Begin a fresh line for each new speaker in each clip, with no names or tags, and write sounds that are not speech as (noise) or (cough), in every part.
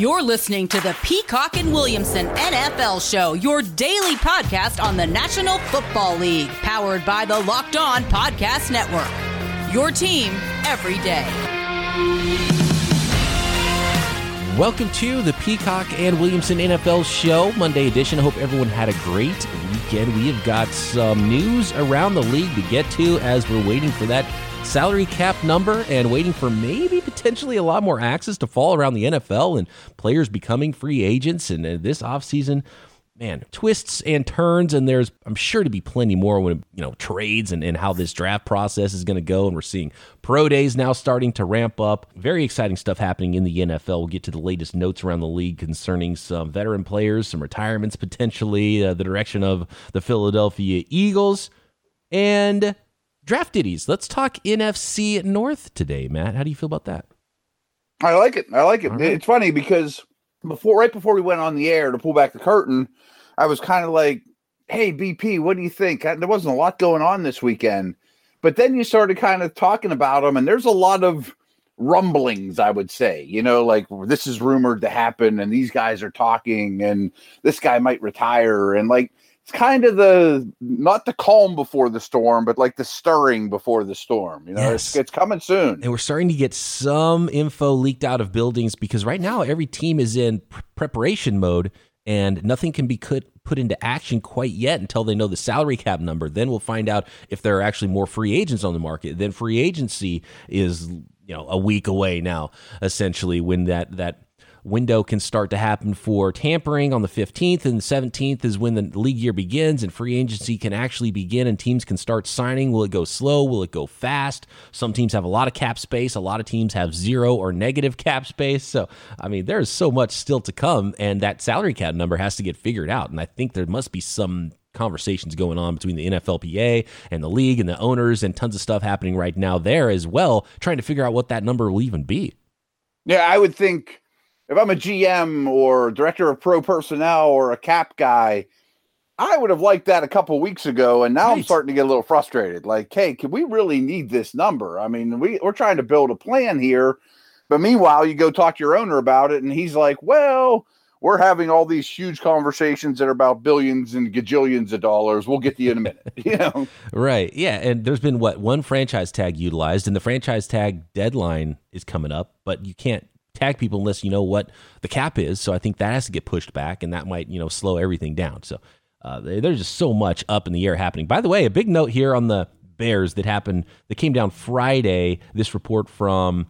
You're listening to the Peacock and Williamson NFL Show, your daily podcast on the National Football League, powered by the Locked On Podcast Network. Your team every day.
Welcome to the Peacock and Williamson NFL Show, Monday edition. I hope everyone had a great weekend. We have got some news around the league to get to as we're waiting for that salary cap number and waiting for maybe potentially a lot more axes to fall around the NFL and players becoming free agents. And uh, this offseason, man, twists and turns, and there's I'm sure to be plenty more when you know trades and, and how this draft process is going to go. And we're seeing pro days now starting to ramp up. Very exciting stuff happening in the NFL. We'll get to the latest notes around the league concerning some veteran players, some retirements potentially, uh, the direction of the Philadelphia Eagles, and draft ditties. Let's talk NFC North today, Matt. How do you feel about that?
I like it. I like it. Right. It's funny because before, right before we went on the air to pull back the curtain, I was kind of like, "Hey, BP, what do you think?" There wasn't a lot going on this weekend, but then you started kind of talking about them, and there's a lot of rumblings. I would say, you know, like this is rumored to happen, and these guys are talking, and this guy might retire, and like it's kind of the not the calm before the storm, but like the stirring before the storm. You know, yes. it's, it's coming soon.
And we're starting to get some info leaked out of buildings because right now every team is in pr- preparation mode and nothing can be put put into action quite yet until they know the salary cap number. Then we'll find out if there are actually more free agents on the market. Then free agency is you know a week away now, essentially when that that window can start to happen for tampering on the 15th and the 17th is when the league year begins and free agency can actually begin and teams can start signing. Will it go slow? Will it go fast? Some teams have a lot of cap space. A lot of teams have zero or negative cap space. So i mean there's so much still to come and that salary cap number has to get figured out and i think there must be some conversations going on between the NFLPA and the league and the owners and tons of stuff happening right now there as well trying to figure out what that number will even be.
Yeah i would think if I'm a GM or director of pro personnel or a cap guy, I would have liked that a couple weeks ago, and now right. I'm starting to get a little frustrated. Like, hey, can we really need this number? I mean, we, we're trying to build a plan here, but meanwhile, you go talk to your owner about it, and he's like, well, we're having all these huge conversations that are about billions and gajillions of dollars. We'll get to you in a minute. (laughs) You know,
right? Yeah, and there's been what one franchise tag utilized, and the franchise tag deadline is coming up, but you can't tag people unless you know what the cap is. So I think that has to get pushed back, and that might you know slow everything down. So uh, there's just so much up in the air happening. By the way, a big note here on the Bears that happened that came down Friday. This report from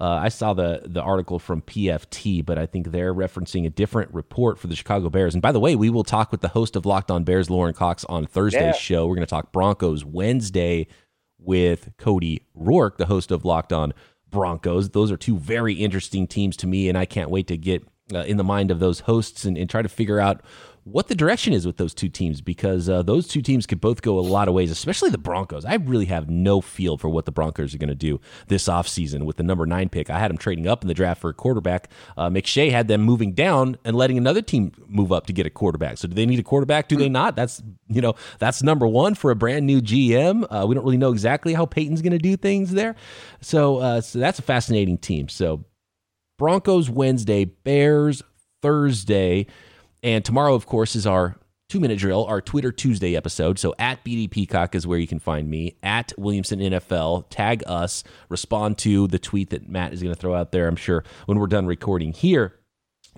uh, I saw the the article from PFT, but I think they're referencing a different report for the Chicago Bears. And by the way, we will talk with the host of Locked On Bears, Lauren Cox, on Thursday's yeah. show. We're going to talk Broncos Wednesday with Cody Roark, the host of Locked On Broncos. Those are two very interesting teams to me, and I can't wait to get uh, in the mind of those hosts and, and, try to figure out what the direction is with those two teams because uh, those two teams could both go a lot of ways, especially the Broncos. I really have no feel for what the Broncos are going to do this offseason with the number nine pick. I had them trading up in the draft for a quarterback. Uh, McShay had them moving down and letting another team move up to get a quarterback. So do they need a quarterback? Do they not? That's you know that's number one for a brand new GM. Uh, we don't really know exactly how Peyton's going to do things there. So uh, so that's a fascinating team. So Broncos Wednesday, Bears Thursday. And tomorrow, of course, is our two minute drill, our Twitter Tuesday episode. So at BD Peacock is where you can find me. At Williamson NFL, tag us, respond to the tweet that Matt is going to throw out there, I'm sure, when we're done recording here,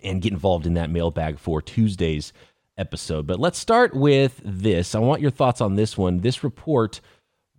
and get involved in that mailbag for Tuesday's episode. But let's start with this. I want your thoughts on this one. This report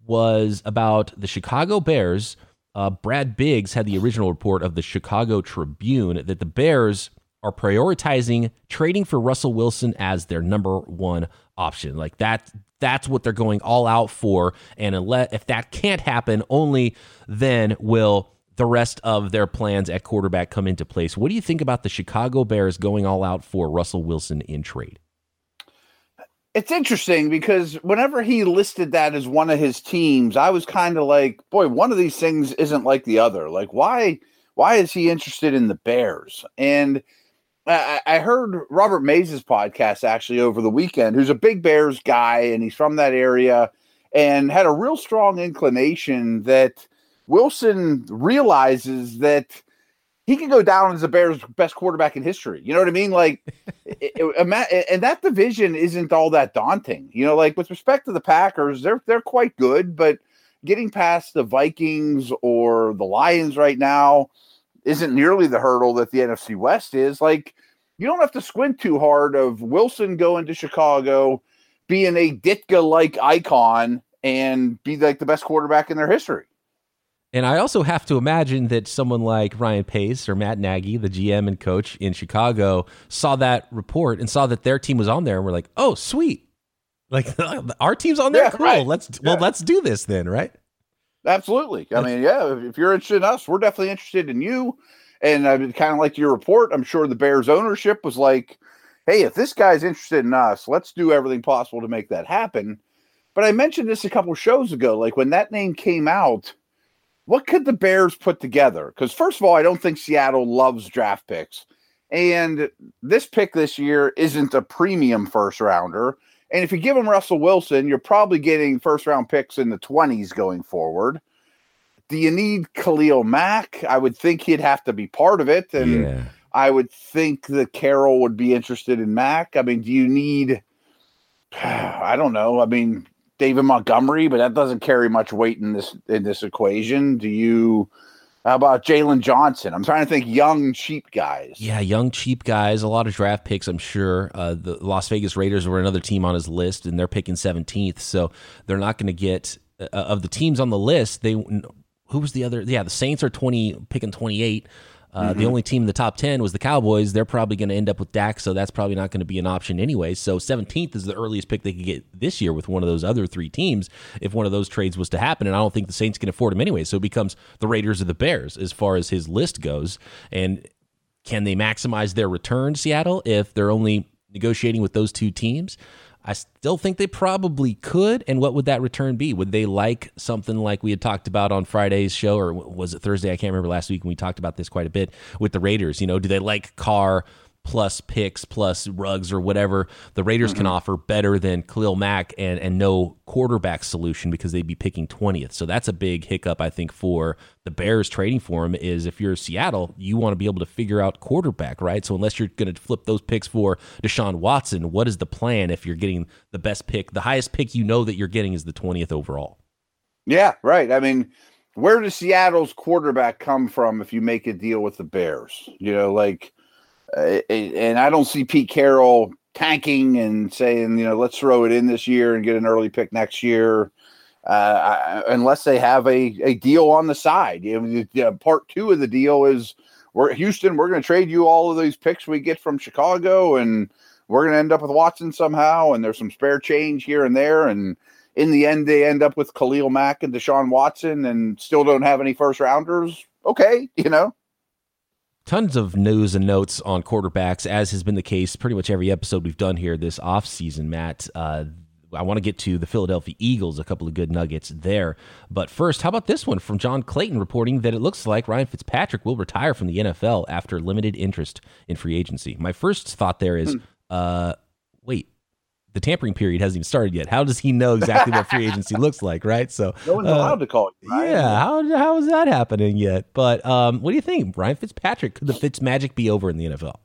was about the Chicago Bears. Uh, Brad Biggs had the original report of the Chicago Tribune that the Bears are prioritizing trading for Russell Wilson as their number one option. Like that that's what they're going all out for and if that can't happen, only then will the rest of their plans at quarterback come into place. What do you think about the Chicago Bears going all out for Russell Wilson in trade?
It's interesting because whenever he listed that as one of his teams, I was kind of like, boy, one of these things isn't like the other. Like why why is he interested in the Bears? And I, I heard Robert Mays' podcast actually over the weekend, who's a big Bears guy and he's from that area and had a real strong inclination that Wilson realizes that he can go down as the Bears' best quarterback in history. You know what I mean? Like, (laughs) it, it, and that division isn't all that daunting. You know, like with respect to the Packers, they're they're quite good, but getting past the Vikings or the Lions right now isn't nearly the hurdle that the NFC West is. Like, you don't have to squint too hard of Wilson going to Chicago, being a Ditka like icon, and be like the best quarterback in their history.
And I also have to imagine that someone like Ryan Pace or Matt Nagy, the GM and coach in Chicago, saw that report and saw that their team was on there and were like, "Oh, sweet! Like (laughs) our team's on there. Yeah, cool. Right. Let's yeah. well, let's do this then, right?"
Absolutely. I mean, yeah, if you're interested in us, we're definitely interested in you. And I kind of like your report. I'm sure the Bears ownership was like, "Hey, if this guy's interested in us, let's do everything possible to make that happen." But I mentioned this a couple shows ago. Like when that name came out what could the Bears put together? Because first of all, I don't think Seattle loves draft picks, and this pick this year isn't a premium first rounder. And if you give him Russell Wilson, you're probably getting first round picks in the 20s going forward. Do you need Khalil Mack? I would think he'd have to be part of it. And yeah. I would think that Carroll would be interested in Mack. I mean, do you need, (sighs) I don't know. I mean, David Montgomery, but that doesn't carry much weight in this in this equation. Do you? How about Jaylon Johnson? I'm trying to think young, cheap guys.
Yeah, young, cheap guys. A lot of draft picks, I'm sure. Uh, the Las Vegas Raiders were another team on his list, and they're picking 17th, so they're not going to get uh, of the teams on the list. They who was the other? Yeah, the Saints are 20 picking 28. Uh, mm-hmm. The only team in the top 10 was the Cowboys. They're probably going to end up with Dak, so that's probably not going to be an option anyway. So 17th is the earliest pick they could get this year with one of those other three teams if one of those trades was to happen. And I don't think the Saints can afford him anyway. So it becomes the Raiders or the Bears as far as his list goes. And can they maximize their return, Seattle, if they're only negotiating with those two teams? I still think they probably could. And what would that return be? Would they like something like we had talked about on Friday's show, or was it Thursday? I can't remember last week when we talked about this quite a bit with the Raiders. You know, do they like Carr? Plus picks plus rugs or whatever the Raiders mm-hmm. can offer better than Khalil Mack and and no quarterback solution because they'd be picking 20th. So that's a big hiccup I think for the Bears trading for him is if you're Seattle, you want to be able to figure out quarterback, right? So unless you're going to flip those picks for Deshaun Watson, what is the plan if you're getting the best pick, the highest pick you know that you're getting is the 20th overall?
Yeah, right. I mean, where does Seattle's quarterback come from if you make a deal with the Bears? You know, like uh, and I don't see Pete Carroll tanking and saying, you know, let's throw it in this year and get an early pick next year, uh, unless they have a, a deal on the side. You know, part two of the deal is we're Houston, we're going to trade you all of these picks we get from Chicago, and we're going to end up with Watson somehow, and there's some spare change here and there, and in the end, they end up with Khalil Mack and Deshaun Watson, and still don't have any first rounders. Okay, you know
tons of news and notes on quarterbacks, as has been the case pretty much every episode we've done here this offseason, Matt. Uh, I want to get to the Philadelphia Eagles, a couple of good nuggets there. But first, how about this one from John Clayton reporting that it looks like Ryan Fitzpatrick will retire from the NFL after limited interest in free agency. My first thought there is, hmm. uh, wait, the tampering period hasn't even started yet. How does he know exactly what free (laughs) agency looks like, right? So
no one's uh, allowed to call you.
Right? Yeah, how how is that happening yet? But um, what do you think, Ryan Fitzpatrick? Could the Fitz magic be over in the NFL?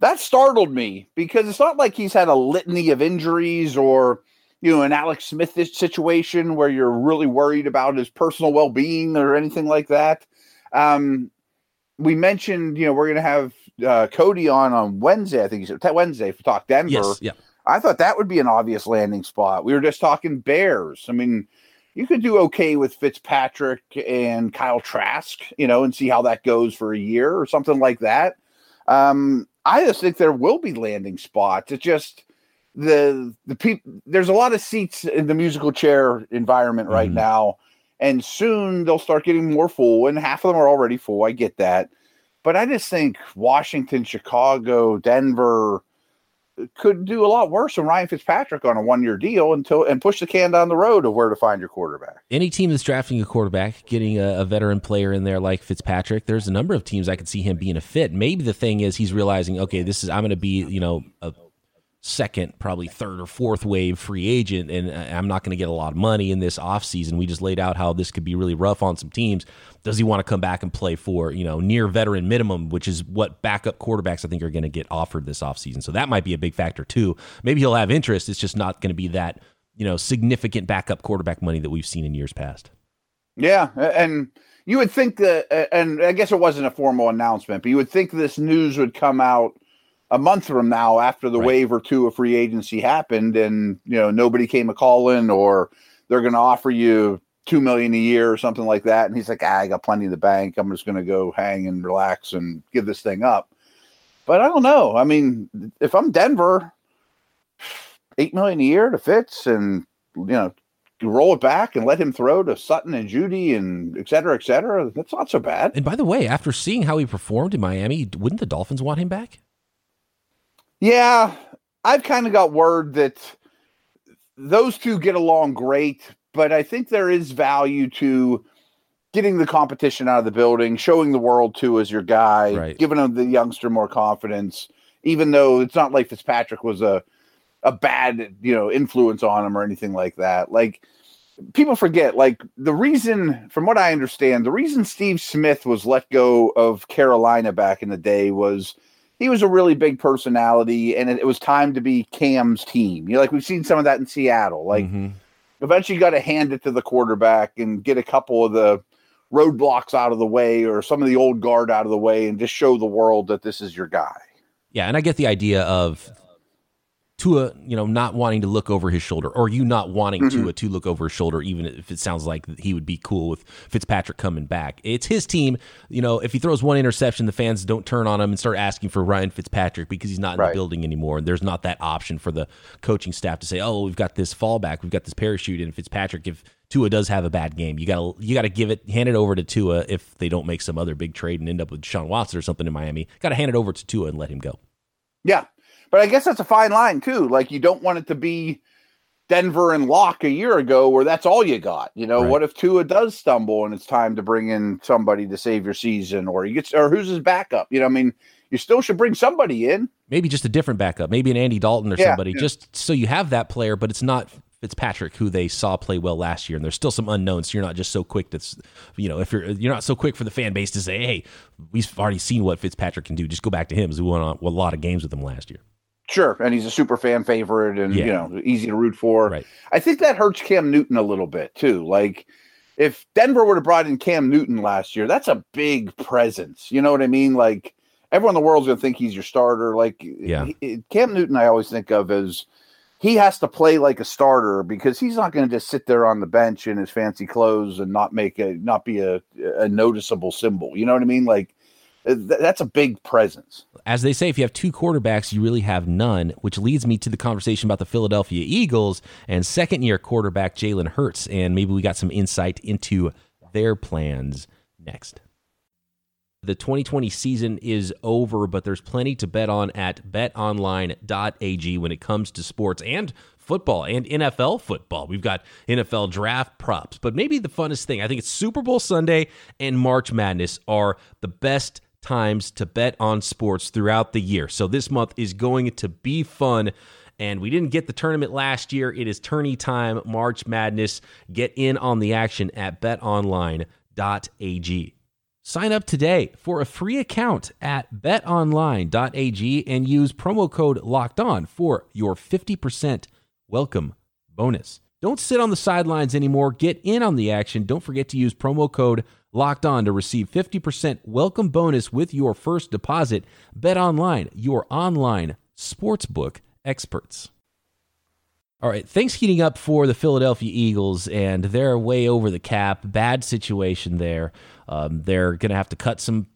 That startled me because it's not like he's had a litany of injuries or you know an Alex Smith situation where you're really worried about his personal well being or anything like that. Um, we mentioned you know we're going to have uh, Cody on on Wednesday. I think he said Wednesday for Talk Denver.
Yes, yeah
I thought that would be an obvious landing spot. We were just talking Bears. I mean, you could do okay with Fitzpatrick and Kyle Trask, you know, and see how that goes for a year or something like that. Um, I just think there will be landing spots. It's just the the people. There's a lot of seats in the musical chair environment right mm. now, and soon they'll start getting more full. And half of them are already full. I get that, but I just think Washington, Chicago, Denver could do a lot worse than Ryan Fitzpatrick on a one year deal until and push the can down the road of where to find your quarterback.
Any team that's drafting a quarterback, getting a, a, veteran player in there like Fitzpatrick, there's a number of teams I could see him being a fit. Maybe the thing is he's realizing, okay, this is I'm going to be you know a second, probably third or fourth wave free agent, and I'm not going to get a lot of money in this offseason. We just laid out how this could be really rough on some teams. Does he want to come back and play for, you know, near veteran minimum, which is what backup quarterbacks I think are going to get offered this offseason. So that might be a big factor too. Maybe he'll have interest. It's just not going to be that, you know, significant backup quarterback money that we've seen in years past.
Yeah, and you would think that, and I guess it wasn't a formal announcement, but you would think this news would come out a month from now after the right. wave or two of free agency happened and you know nobody came a calling or they're going to offer you two million a year or something like that and he's like ah, i got plenty in the bank i'm just going to go hang and relax and give this thing up but i don't know i mean if i'm denver eight million a year to fitz and you know roll it back and let him throw to Sutton and Jeudy and et cetera, et cetera. That's not so bad.
And by the way, after seeing how he performed in Miami, wouldn't the Dolphins want him back?
Yeah, I've kind of got word that those two get along great, but I think there is value to getting the competition out of the building, showing the world to as your guy, right. giving him the youngster more confidence, even though it's not like Fitzpatrick was a a bad, you know, influence on him or anything like that. Like people forget, like the reason, from what I understand, the reason Steve Smith was let go of Carolina back in the day was – he was a really big personality, and it, it was time to be Cam's team. You know, like we've seen some of that in Seattle. Like mm-hmm. eventually, you got to hand it to the quarterback and get a couple of the roadblocks out of the way, or some of the old guard out of the way, and just show the world that this is your guy.
Yeah, and I get the idea of Tua, you know, not wanting to look over his shoulder, or you not wanting mm-hmm. Tua to look over his shoulder, even if it sounds like he would be cool with Fitzpatrick coming back. It's his team. You know, if he throws one interception, the fans don't turn on him and start asking for Ryan Fitzpatrick because he's not in right. the building anymore. And there's not that option for the coaching staff to say, "Oh, we've got this fallback, we've got this parachute." And Fitzpatrick, if Tua does have a bad game, you gotta you gotta give it, hand it over to Tua if they don't make some other big trade and end up with Sean Watson or something in Miami. Got to hand it over to Tua and let him go.
Yeah, but I guess that's a fine line too. Like you don't want it to be Denver and Lock a year ago where that's all you got. You know, right. what if Tua does stumble and it's time to bring in somebody to save your season or you get or who's his backup? You know, I mean, you still should bring somebody in.
Maybe just a different backup, maybe an Andy Dalton or yeah, somebody, yeah. just so you have that player, but it's not Fitzpatrick, who they saw play well last year, and there's still some unknowns. So you're not just so quick to, you know, if you're you're not so quick for the fan base to say, hey, we've already seen what Fitzpatrick can do. Just go back to him, as we won a, a lot of games with him last year.
Sure, and he's a super fan favorite, and yeah. you know, easy to root for.
Right.
I think that hurts Cam Newton a little bit too. Like, if Denver would have brought in Cam Newton last year, that's a big presence. You know what I mean? Like, everyone in the world's gonna think he's your starter. Like,
yeah,
he, Cam Newton, I always think of as he has to play like a starter because he's not going to just sit there on the bench in his fancy clothes and not make a not be a, a noticeable symbol. You know what I mean? Like that's a big presence.
As they say, if you have two quarterbacks, you really have none, which leads me to the conversation about the Philadelphia Eagles and second year quarterback Jalen Hurts. And maybe we got some insight into their plans next. The 2020 season is over, but there's plenty to bet on at betonline.ag when it comes to sports and football and NFL football. We've got NFL draft props, but maybe the funnest thing, I think it's Super Bowl Sunday and March Madness are the best times to bet on sports throughout the year. So this month is going to be fun. And we didn't get the tournament last year. It is tourney time, March Madness. Get in on the action at betonline.ag. Sign up today for a free account at betonline.ag and use promo code locked on for your 50% welcome bonus. Don't sit on the sidelines anymore. Get in on the action. Don't forget to use promo code locked on to receive 50% welcome bonus with your first deposit. Bet online, your online sportsbook experts. All right, things heating up for the Philadelphia Eagles, and they're way over the cap. Bad situation there. Um, they're going to have to cut some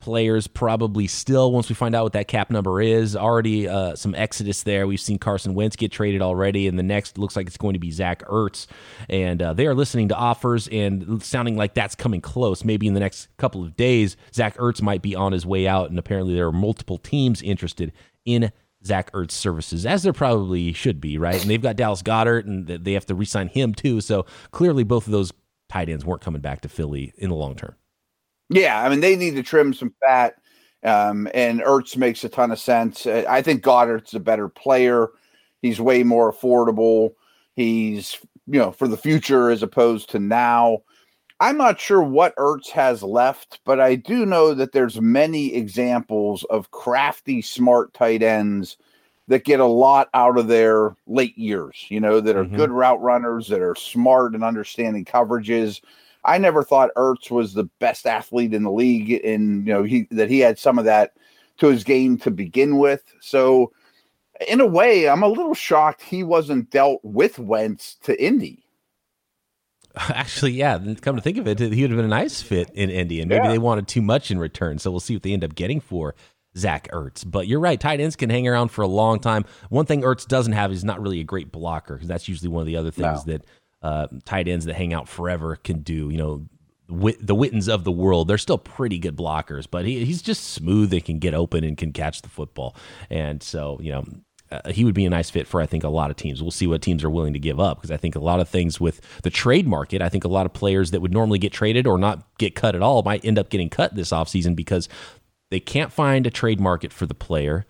players probably still once we find out what that cap number is. Already uh, some exodus there. We've seen Carson Wentz get traded already, and the next looks like it's going to be Zach Ertz. And uh, they are listening to offers and sounding like that's coming close. Maybe in the next couple of days, Zach Ertz might be on his way out, and apparently there are multiple teams interested in Zach Ertz services, as there probably should be, right? And they've got Dallas Goedert, and they have to re-sign him too. So clearly, both of those tight ends weren't coming back to Philly in the long term.
Yeah, I mean they need to trim some fat, Um, and Ertz makes a ton of sense. I think Goedert's a better player. He's way more affordable. He's, you know, for the future as opposed to now. I'm not sure what Ertz has left, but I do know that there's many examples of crafty, smart tight ends that get a lot out of their late years, you know, that are mm-hmm. good route runners, that are smart and understanding coverages. I never thought Ertz was the best athlete in the league, and you know, he that he had some of that to his game to begin with. So, in a way, I'm a little shocked he wasn't dealt with Wentz to Indy. (laughs)
Actually, yeah. Come to think of it, he would have been a nice fit in Indy, and maybe yeah. they wanted too much in return. So we'll see what they end up getting for Zach Ertz. But you're right, tight ends can hang around for a long time. One thing Ertz doesn't have is not really a great blocker because that's usually one of the other things no. that uh, tight ends that hang out forever can do. You know, the Wittens of the world, they're still pretty good blockers, but he, he's just smooth and can get open and can catch the football. And so, you know, uh, he would be a nice fit for I think a lot of teams. We'll see what teams are willing to give up because I think a lot of things with the trade market, I think a lot of players that would normally get traded or not get cut at all might end up getting cut this offseason because they can't find a trade market for the player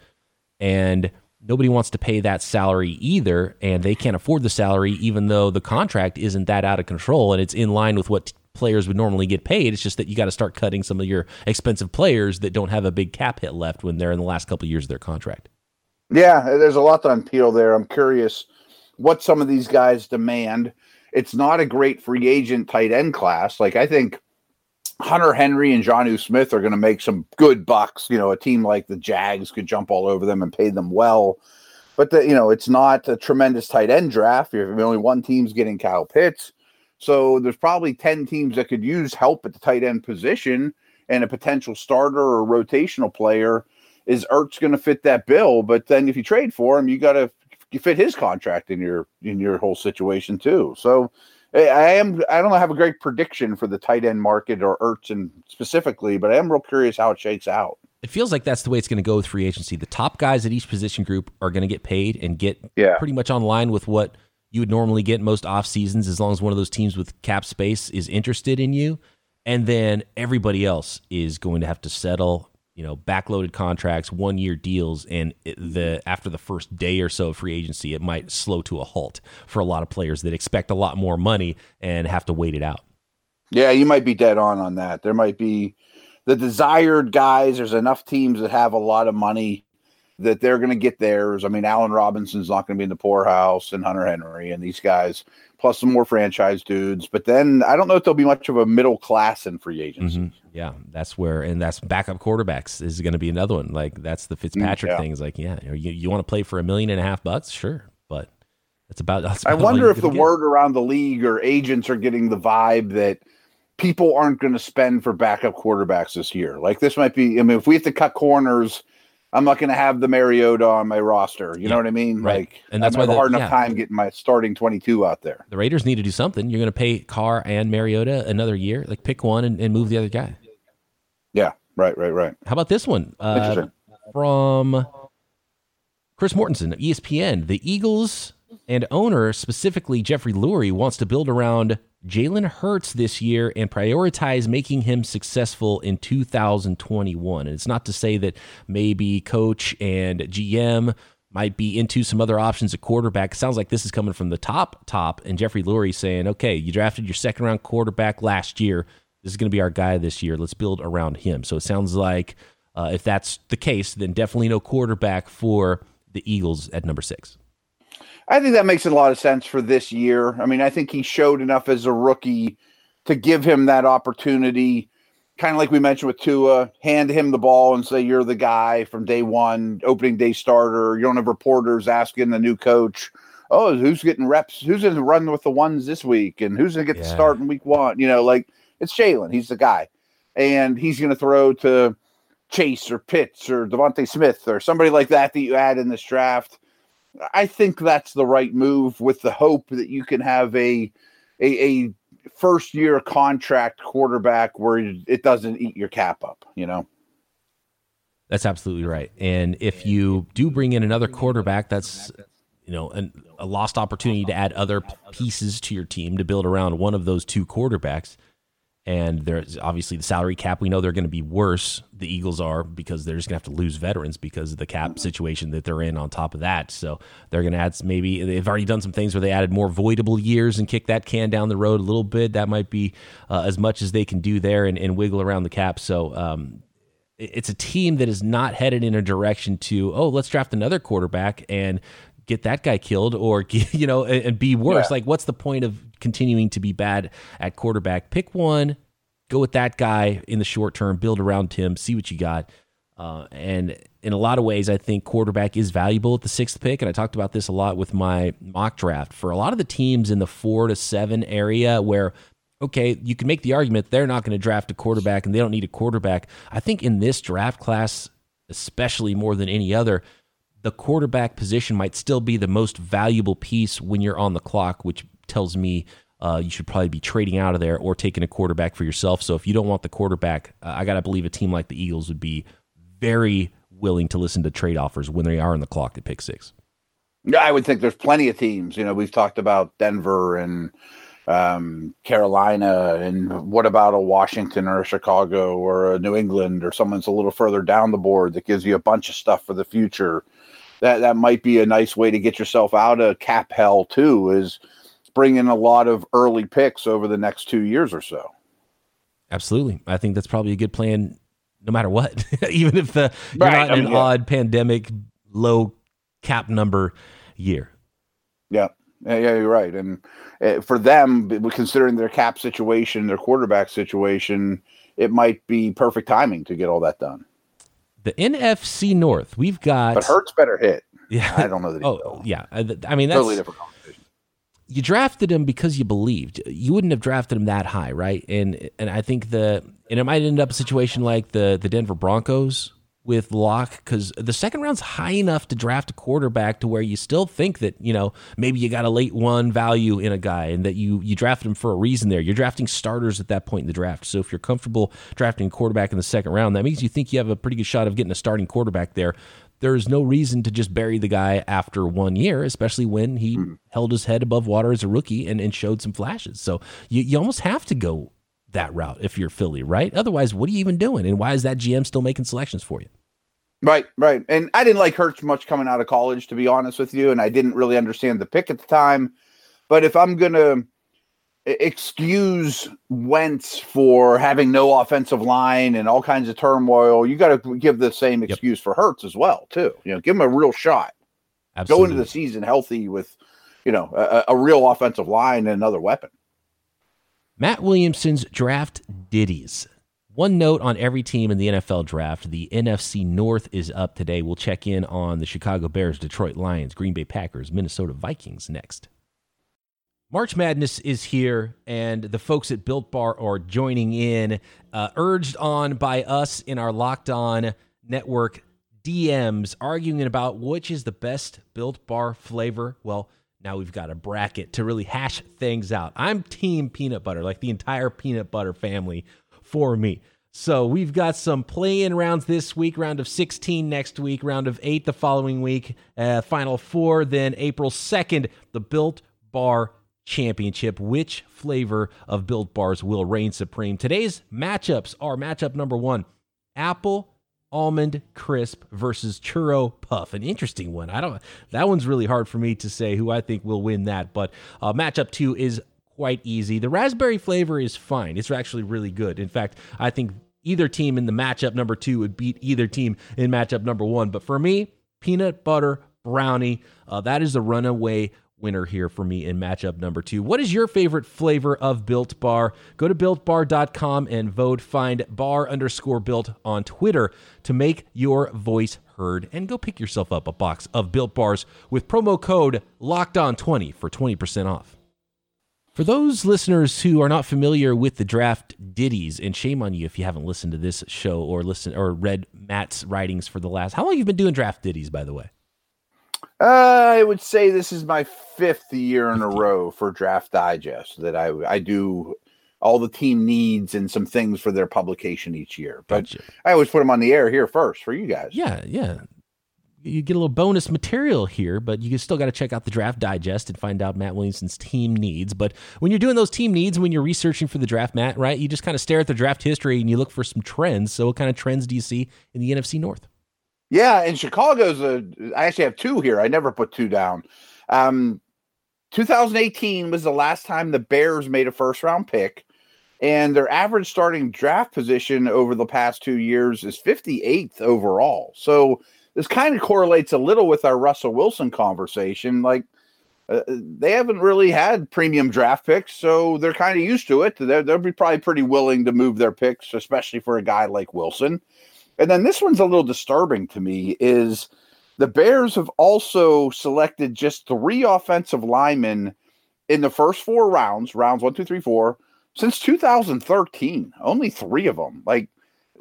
and nobody wants to pay that salary either and they can't afford the salary even though the contract isn't that out of control and it's in line with what players would normally get paid. It's just that you got to start cutting some of your expensive players that don't have a big cap hit left when they're in the last couple of years of their contract.
Yeah, there's a lot to unpeel there. I'm curious what some of these guys demand. It's not a great free agent tight end class. Like I think Hunter Henry and Jonnu Smith are going to make some good bucks. You know, a team like the Jags could jump all over them and pay them well. But the, you know, it's not a tremendous tight end draft. If only one team's getting Kyle Pitts, so there's probably ten teams that could use help at the tight end position and a potential starter or rotational player is Ertz going to fit that bill? But then if you trade for him, you got to fit his contract in your in your whole situation too. So I am I don't have a great prediction for the tight end market or Ertz and specifically, but I am real curious how it shakes out.
It feels like that's the way it's going to go with free agency. The top guys at each position group are going to get paid and get yeah. pretty much on line with what you would normally get most off seasons as long as one of those teams with cap space is interested in you. And then everybody else is going to have to settle you know backloaded contracts, one year deals, and it, the after the first day or so of free agency, it might slow to a halt for a lot of players that expect a lot more money and have to wait it out.
Yeah, you might be dead on on that. There might be the desired guys. There's enough teams that have a lot of money that they're going to get theirs. I mean, Allen Robinson's not going to be in the poorhouse, and Hunter Henry and these guys, plus some more franchise dudes. But then I don't know if there'll be much of a middle class in free agency. Mm-hmm.
Yeah, that's where, and that's backup quarterbacks is going to be another one. Like that's the Fitzpatrick yeah. thing. Is like, yeah, you you want to play for a million and a half bucks, sure, but that's about. That's about
I wonder if the get. word around the league or agents are getting the vibe that people aren't going to spend for backup quarterbacks this year. Like this might be. I mean, if we have to cut corners I'm not going to have the Mariota on my roster. You yeah, know what I mean? Right. Like, and that's why I have a hard enough yeah. time getting my starting 22 out there.
The Raiders need to do something. You're going to pay Carr and Mariota another year. Like, pick one and, and move the other guy.
Yeah. Right. Right. Right.
How about this one? Uh, from Chris Mortensen, ESPN. The Eagles and owner, specifically Jeffrey Lurie, wants to build around Jalen Hurts this year and prioritize making him successful in 2021. And it's not to say that maybe coach and GM might be into some other options at quarterback. It sounds like this is coming from the top, top, and Jeffrey Lurie saying, okay, you drafted your second round quarterback last year. This is going to be our guy this year. Let's build around him. So it sounds like uh, if that's the case, then definitely no quarterback for the Eagles at number six.
I think that makes a lot of sense for this year. I mean, I think he showed enough as a rookie to give him that opportunity. Kind of like we mentioned with Tua, hand him the ball and say you're the guy from day one, opening day starter. You don't have reporters asking the new coach, "Oh, who's getting reps? Who's going to run with the ones this week, and who's going to get yeah. the start in week one?" You know, like it's Jalen. He's the guy, and he's going to throw to Chase or Pitts or DeVonta Smith or somebody like that that you add in this draft I think that's the right move with the hope that you can have a a, a first year contract quarterback where it doesn't eat your cap up, you know.
That's absolutely right. And if you do bring in another quarterback, that's you know an, a lost opportunity to add other pieces to your team to build around one of those two quarterbacks. And there's obviously the salary cap. We know they're going to be worse. The Eagles are because they're just going to have to lose veterans because of the cap situation that they're in. On top of that, so they're going to add maybe they've already done some things where they added more voidable years and kick that can down the road a little bit. That might be uh, as much as they can do there and, and wiggle around the cap. So um, it's a team that is not headed in a direction to oh let's draft another quarterback and get that guy killed or (laughs) you know and, be worse. Yeah. Like what's the point of continuing to be bad at quarterback? Pick one, go with that guy in the short term, build around him, see what you got. Uh, and in a lot of ways, I think quarterback is valuable at the sixth pick. And I talked about this a lot with my mock draft. For a lot of the teams in the four to seven area where okay, you can make the argument they're not going to draft a quarterback and they don't need a quarterback. I think in this draft class, especially more than any other, the quarterback position might still be the most valuable piece when you're on the clock, which tells me uh, you should probably be trading out of there or taking a quarterback for yourself. So if you don't want the quarterback, uh, I got to believe a team like the Eagles would be very willing to listen to trade offers when they are on the clock at pick six.
Yeah, I would think there's plenty of teams. You know, we've talked about Denver and um, Carolina, and what about a Washington or a Chicago or a New England or someone's a little further down the board that gives you a bunch of stuff for the future that that might be a nice way to get yourself out of cap hell too is bring in a lot of early picks over the next two years or so
absolutely i think that's probably a good plan no matter what (laughs) even if the you're right. not in an yeah. odd pandemic low cap number year
yeah yeah, you're right. And uh, for them, considering their cap situation, their quarterback situation, it might be perfect timing to get all that done
the NFC North, we've got.
But Hurts better hit. Yeah, I don't know that. oh,
will. yeah. Uh, I mean, that's totally different conversation. You drafted him because you believed. You wouldn't have drafted him that high, right? And and I think the and it might end up a situation like the the Denver Broncos with Lock because the second round's high enough to draft a quarterback to where you still think that you know maybe you got a late one value in a guy and that you you drafted him for a reason. There, you're drafting starters at that point in the draft. So if you're comfortable drafting a quarterback in the second round, that means you think you have a pretty good shot of getting a starting quarterback there. There's no reason to just bury the guy after one year, especially when he mm. held his head above water as a rookie and, and showed some flashes. So you, you almost have to go that route if you're Philly, right? Otherwise, what are you even doing? And why is that GM still making selections for you?
Right, right. And I didn't like Hurts much coming out of college, to be honest with you. And I didn't really understand the pick at the time. But if I'm going to excuse Wentz for having no offensive line and all kinds of turmoil, you got to give the same excuse yep. for Hurts as well, too. You know, give him a real shot. Absolutely. Go into the season healthy with, you know, a, a real offensive line and another weapon.
Matt Williamson's draft ditties. One note on every team in the NFL draft the NFC North is up today. We'll check in on the Chicago Bears, Detroit Lions, Green Bay Packers, Minnesota Vikings next. March Madness is here, and the folks at Built Bar are joining in, uh, urged on by us in our Locked On Network DMs, arguing about which is the best Built Bar flavor. Well, now we've got a bracket to really hash things out. I'm Team Peanut Butter, like the entire peanut butter family for me. So we've got some play-in rounds this week, round of 16 next week, round of eight the following week, uh, final four. Then April 2nd, the Built Bar Championship. Which flavor of Built Bars will reign supreme? Today's matchups are matchup number one: apple almond crisp versus churro puff. An interesting one. I don't. That one's really hard for me to say who I think will win that. But uh, matchup two is quite easy. The raspberry flavor is fine. It's actually really good. In fact, I think either team in the matchup number two would beat either team in matchup number one. But for me, peanut butter brownie, uh, that is the runaway winner here for me in matchup number two. What is your favorite flavor of Built Bar? Go to builtbar.com and vote. Find bar underscore built on Twitter to make your voice heard. And go pick yourself up a box of Built Bars with promo code locked on 20 for 20% off. For those listeners who are not familiar with the draft ditties, and shame on you if you haven't listened to this show or listened or read Matt's writings for the last. How long you've you been doing draft ditties, by the way?
Uh, I would say this is my fifth year in a row for Draft Digest that I I do all the team needs and some things for their publication each year. But gotcha. I always put them on the air here first for you guys.
Yeah, yeah you get a little bonus material here, but you still got to check out the draft digest and find out Matt Williamson's team needs. But when you're doing those team needs, when you're researching for the draft, Matt, right, you just kind of stare at the draft history and you look for some trends. So, what kind of trends do you see in the NFC North?
Yeah, and Chicago's a. I actually have two here. I never put two down. Um, 2018 was the last time the Bears made a first round pick, and their average starting draft position over the past two years is 58th overall. So this kind of correlates a little with our Russell Wilson conversation. Like uh, they haven't really had premium draft picks, so they're kind of used to it. They're, they'll be probably pretty willing to move their picks, especially for a guy like Wilson. And then this one's a little disturbing to me is the Bears have also selected just three offensive linemen in the first four rounds, rounds one, two, three, four, since 2013. Only three of them. Like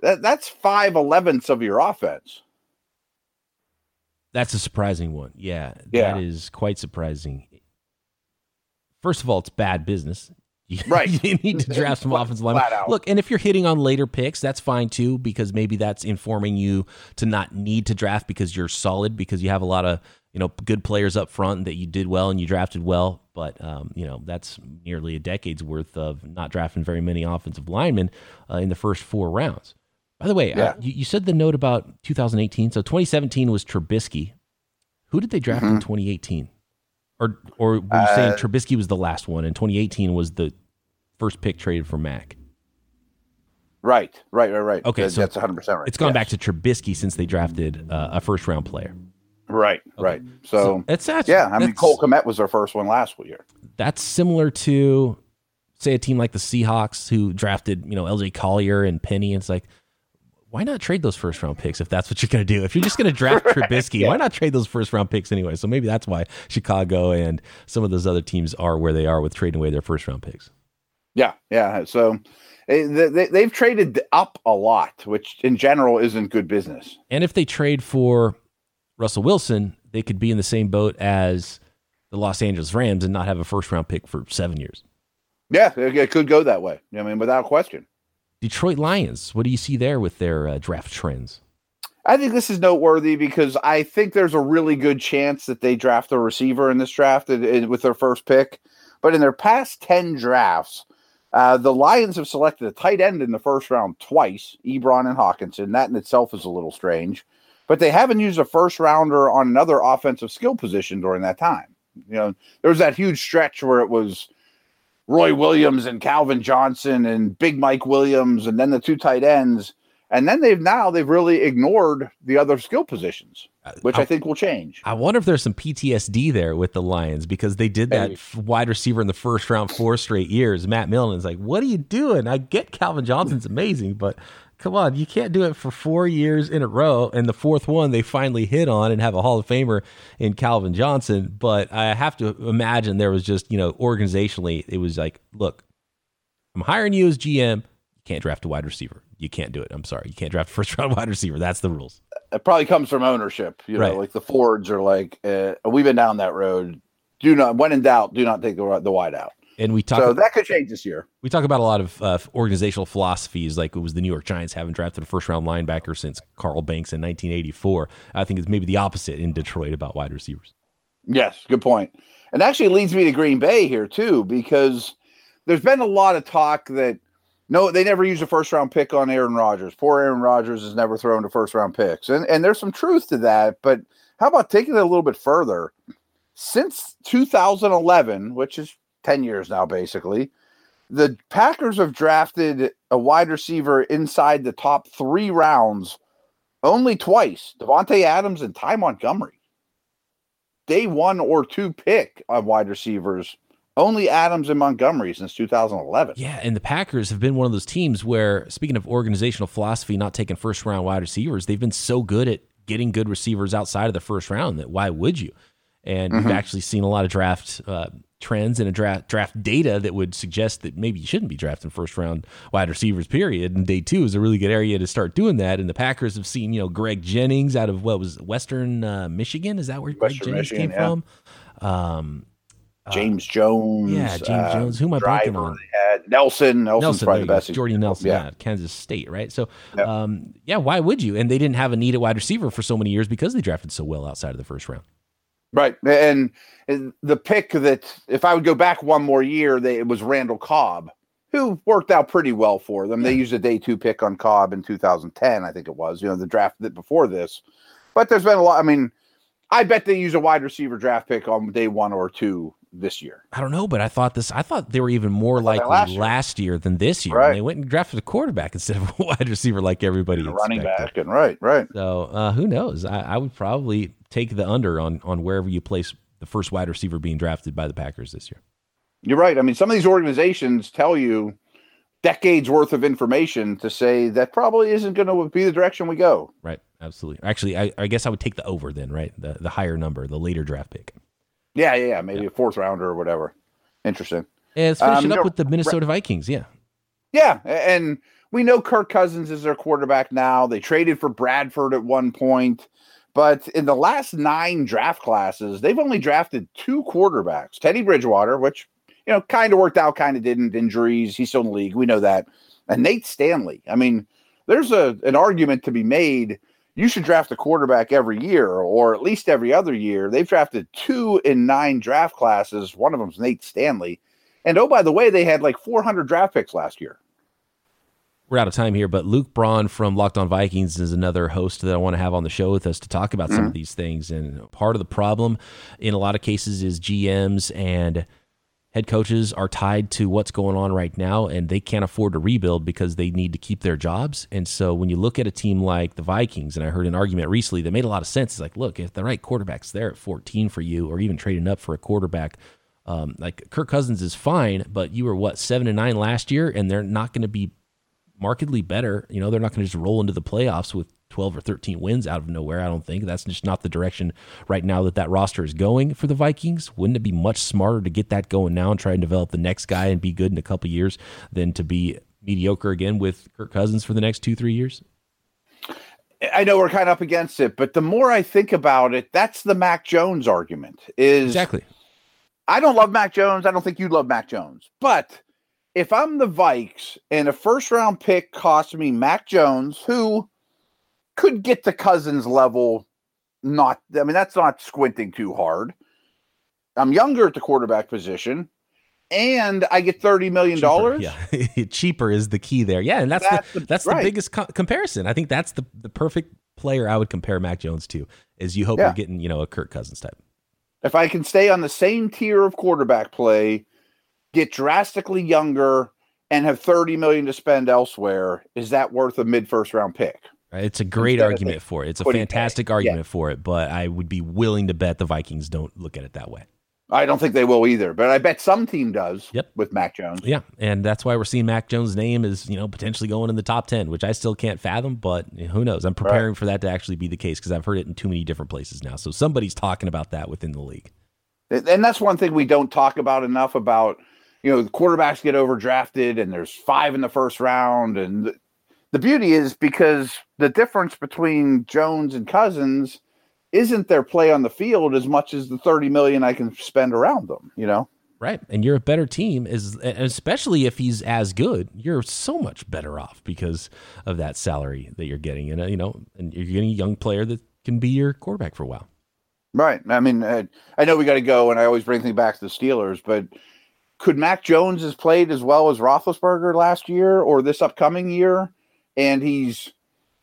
that, that's five elevenths of your offense.
That's a surprising one. Yeah,
yeah,
that is quite surprising. First of all, it's bad business. You, (laughs)
right.
you need to draft some offensive line. Look, and if you're hitting on later picks, that's fine too, because maybe that's informing you to not need to draft because you're solid, because you have a lot of you know good players up front that you did well and you drafted well. But um, you know that's nearly a decade's worth of not drafting very many offensive linemen uh, in the first four rounds. By the way, yeah. you, you, said the note about 2018. So 2017 was Trubisky. Who did they draft mm-hmm. in 2018? Or or were you uh, saying Trubisky was the last one and 2018 was the first pick traded for Mack?
Right, right, right, right.
Okay,
so that's 100 percent right.
It's gone yes. back to Trubisky since they drafted uh, a first round player.
Right, okay. right. So, so
it's that's,
yeah. I mean, Cole Kmet was their first one last year.
That's similar to say a team like the Seahawks who drafted you know LJ Collier and Penny. It's like why not trade those first round picks if that's what you're going to do? If you're just going to draft (laughs) right, Trubisky, yeah. why not trade those first round picks anyway? So maybe that's why Chicago and some of those other teams are where they are with trading away their first round picks.
Yeah, yeah. So eh, they, they've traded up a lot, which in general isn't good business.
And if they trade for Russell Wilson, they could be in the same boat as the Los Angeles Rams and not have a first round pick for seven years.
Yeah, it could go that way. I mean, without question.
Detroit Lions, what do you see there with their uh, draft trends?
I think this is noteworthy because I think there's a really good chance that they draft a receiver in this draft with their first pick. But in their past 10 drafts, uh, the Lions have selected a tight end in the first round twice, Ebron and Hockenson. That in itself is a little strange. But they haven't used a first rounder on another offensive skill position during that time. You know, there was that huge stretch where it was Roy Williams and Calvin Johnson and Big Mike Williams, and then the two tight ends. And then they've now they've really ignored the other skill positions, uh, which I, I think will change.
I wonder if there's some PTSD there with the Lions because they did that wide receiver in the first round four straight years. Matt Millen is like, "What are you doing?" I get Calvin Johnson's amazing, but come on, you can't do it for four years in a row. And the fourth one, they finally hit on and have a Hall of Famer in Calvin Johnson. But I have to imagine there was just, you know, organizationally, it was like, look, I'm hiring you as GM. You can't draft a wide receiver. You can't do it. I'm sorry. You can't draft a first round (laughs) wide receiver. That's the rules.
It probably comes from ownership. You know, right. like the Fords are like, uh, we've been down that road. Do not, when in doubt, do not take the, the wide out.
And we talk.
So that could change this year.
We talk about a lot of uh, organizational philosophies, like it was the New York Giants haven't drafted a first round linebacker since Carl Banks in 1984. I think it's maybe the opposite in Detroit about wide receivers.
Yes, good point. And actually leads me to Green Bay here too, because there's been a lot of talk that no, they never used a first round pick on Aaron Rodgers. Poor Aaron Rodgers has never thrown to first round picks, and and there's some truth to that. But how about taking it a little bit further? Since 2011, which is 10 years now, basically. The Packers have drafted a wide receiver inside the top three rounds only twice Davante Adams and Ty Montgomery. Day one or two pick of wide receivers only Adams and Montgomery since 2011.
Yeah, and the Packers have been one of those teams where, speaking of organizational philosophy, not taking first round wide receivers, they've been so good at getting good receivers outside of the first round that why would you? And mm-hmm. we've actually seen a lot of draft uh, trends and a draft draft data that would suggest that maybe you shouldn't be drafting first round wide receivers. Period. And day two is a really good area to start doing that. And the Packers have seen you know Greg Jennings out of what was Western uh, Michigan. Is that where Western Greg Jennings Michigan, came yeah. from? Um,
uh, James Jones.
Yeah, James uh, Jones. Who am I blanking on?
Nelson. Nelson's Nelson, probably the best.
Jordy Nelson, yeah. yeah. Kansas State, right? So, um, yeah, why would you? And they didn't have a need at wide receiver for so many years because they drafted so well outside of the first round.
Right, and, the pick that if I would go back one more year, they, it was Randall Cobb, who worked out pretty well for them. They used a day two pick on Cobb in 2010, I think it was. You know, the draft that before this, but there's been a lot. I mean, I bet they use a wide receiver draft pick on day one or two this year.
I don't know, but I thought this. I thought they were even more likely last year. last year. than this year. Right. they went and drafted a quarterback instead of a (laughs) wide receiver like everybody. And
running back and right, right.
So uh, who knows? I, I, would probably take the under on on wherever you place the first wide receiver being drafted by the Packers this year.
You're right. I mean, some of these organizations tell you decades worth of information to say that probably isn't going to be the direction we go.
Right. Absolutely. Actually, I, I guess I would take the over then, right? The the higher number, the later draft pick.
Yeah, yeah, yeah. Maybe yeah. a fourth rounder or whatever. Interesting.
Yeah, let's finish um, up with the Minnesota Vikings. Yeah.
Yeah. And we know Kirk Cousins is their quarterback now. They traded for Bradford at one point. But in the last nine draft classes, they've only drafted two quarterbacks Teddy Bridgewater, which, you know, kind of worked out, kind of didn't. Injuries. He's still in the league. We know that. And Nate Stanley. I mean, there's a an argument to be made you should draft a quarterback every year or at least every other year. They've drafted two in nine draft classes. One of them's Nate Stanley. And oh, by the way, they had like 400 draft picks last year.
We're out of time here, but Luke Braun from Locked On Vikings is another host that I want to have on the show with us to talk about mm-hmm. some of these things. And part of the problem in a lot of cases is GMs and head coaches are tied to what's going on right now and they can't afford to rebuild because they need to keep their jobs. And so when you look at a team like the Vikings, and I heard an argument recently that made a lot of sense, it's like, look, if the right quarterback's there at 14 for you, or even trading up for a quarterback, um, like Kirk Cousins is fine, but you were what, seven and nine last year, and they're not going to be markedly better. You know, they're not going to just roll into the playoffs with 12 or 13 wins out of nowhere. I don't think that's just not the direction right now that that roster is going for the Vikings. Wouldn't it be much smarter to get that going now and try and develop the next guy and be good in a couple years than to be mediocre again with Kirk Cousins for the next two, three years?
I know we're kind of up against it, but the more I think about it, that's the Mac Jones argument. Is
exactly.
I don't love Mac Jones. I don't think you love Mac Jones, but if I'm the Vikes and a first round pick costs me Mac Jones, who could get to Cousins level. Not, I mean, that's not squinting too hard. I'm younger at the quarterback position, and I get thirty million dollars.
Yeah, (laughs) cheaper is the key there. Yeah, and that's that's the, the that's right. the biggest co- comparison. I think that's the the perfect player I would compare Mac Jones to. Is you hope yeah. you're getting you know a Kirk Cousins type.
If I can stay on the same tier of quarterback play, get drastically younger, and have thirty million to spend elsewhere, is that worth a mid first round pick?
It's a great argument for it. It's a fantastic argument yeah. for it, but I would be willing to bet the Vikings don't look at it that way.
I don't think they will either, but I bet some team does.
Yep.
with Mac Jones.
Yeah, and that's why we're seeing Mac Jones' name is you know potentially going in the top ten, which I still can't fathom, but who knows? I'm preparing right. for that to actually be the case because I've heard it in too many different places now. So somebody's talking about that within the league,
and that's one thing we don't talk about enough about. You know, the quarterbacks get overdrafted, and there's five in the first round, and the beauty is because the difference between Jones and Cousins isn't their play on the field as much as the 30 million I can spend around them, you know?
Right. And you're a better team is especially if he's as good, you're so much better off because of that salary that you're getting. And, uh, you know, and you're getting a young player that can be your quarterback for a while.
Right. I mean, I, uh, I know we got to go, and I always bring things back to the Steelers, but could Mac Jones has played as well as Roethlisberger last year or this upcoming year? and he's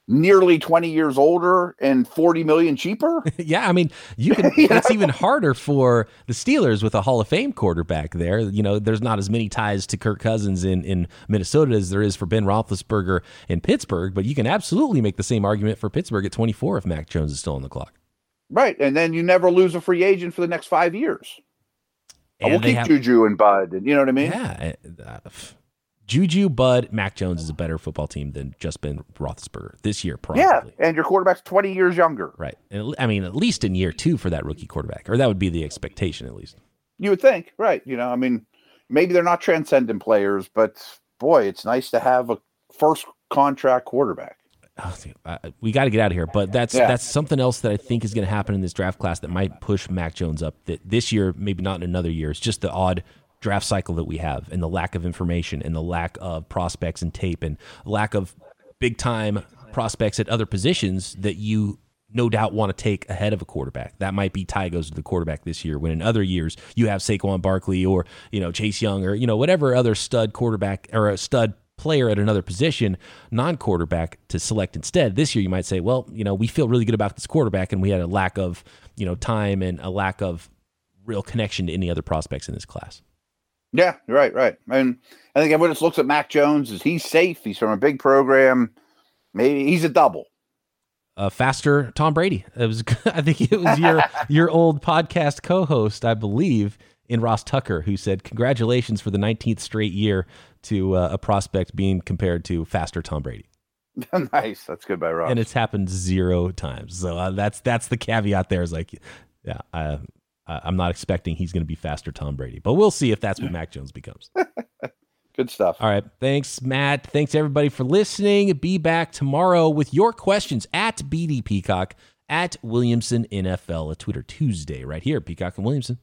nearly 20 years older and 40 million cheaper. (laughs)
yeah, I mean, you can (laughs) you it's know? even harder for the Steelers with a Hall of Fame quarterback there. You know, there's not as many ties to Kirk Cousins in in Minnesota as there is for Ben Roethlisberger in Pittsburgh, but you can absolutely make the same argument for Pittsburgh at 24 if Mac Jones is still on the clock.
Right, and then you never lose a free agent for the next 5 years. And we'll keep have, Juju and Bud, and you know what I mean?
Yeah. Uh, Juju, Bud, Mac Jones is a better football team than just Ben Roethlisberger this year, probably.
Yeah, and your quarterback's 20 years younger.
Right. And I mean, at least in year two for that rookie quarterback, or that would be the expectation at least.
You would think, right? You know, I mean, maybe they're not transcendent players, but boy, it's nice to have a first contract quarterback.
Oh, we got to get out of here. But that's yeah. that's something else that I think is going to happen in this draft class that might push Mac Jones up. That this year, maybe not in another year. It's just the odd draft cycle that we have, and the lack of information, and the lack of prospects and tape, and lack of big time prospects at other positions that you no doubt want to take ahead of a quarterback. That might be tie goes to the quarterback this year. When in other years you have Saquon Barkley or you know Chase Young or you know whatever other stud quarterback or a stud player at another position, non quarterback, to select instead. This year, you might say, well, you know, we feel really good about this quarterback, and we had a lack of, you know, time and a lack of real connection to any other prospects in this class.
Yeah, right, right. And I think everyone just looks at Mac Jones as he's safe. He's from a big program. Maybe he's a double.
A faster Tom Brady. It was. (laughs) I think it was your (laughs) your old podcast co-host, I believe, in Ross Tucker, who said, "Congratulations for the 19th straight year to uh, a prospect being compared to faster Tom Brady. (laughs)
nice, that's good by Rob.
And it's happened zero times. So uh, that's that's the caveat. There is like, yeah, I, I'm not expecting he's going to be faster Tom Brady, but we'll see if that's what Mac Jones becomes. (laughs)
Good stuff.
All right. Thanks, Matt. Thanks, everybody, for listening. Be back tomorrow with your questions at BD Peacock, at Williamson NFL, a Twitter Tuesday, right here, Peacock and Williamson.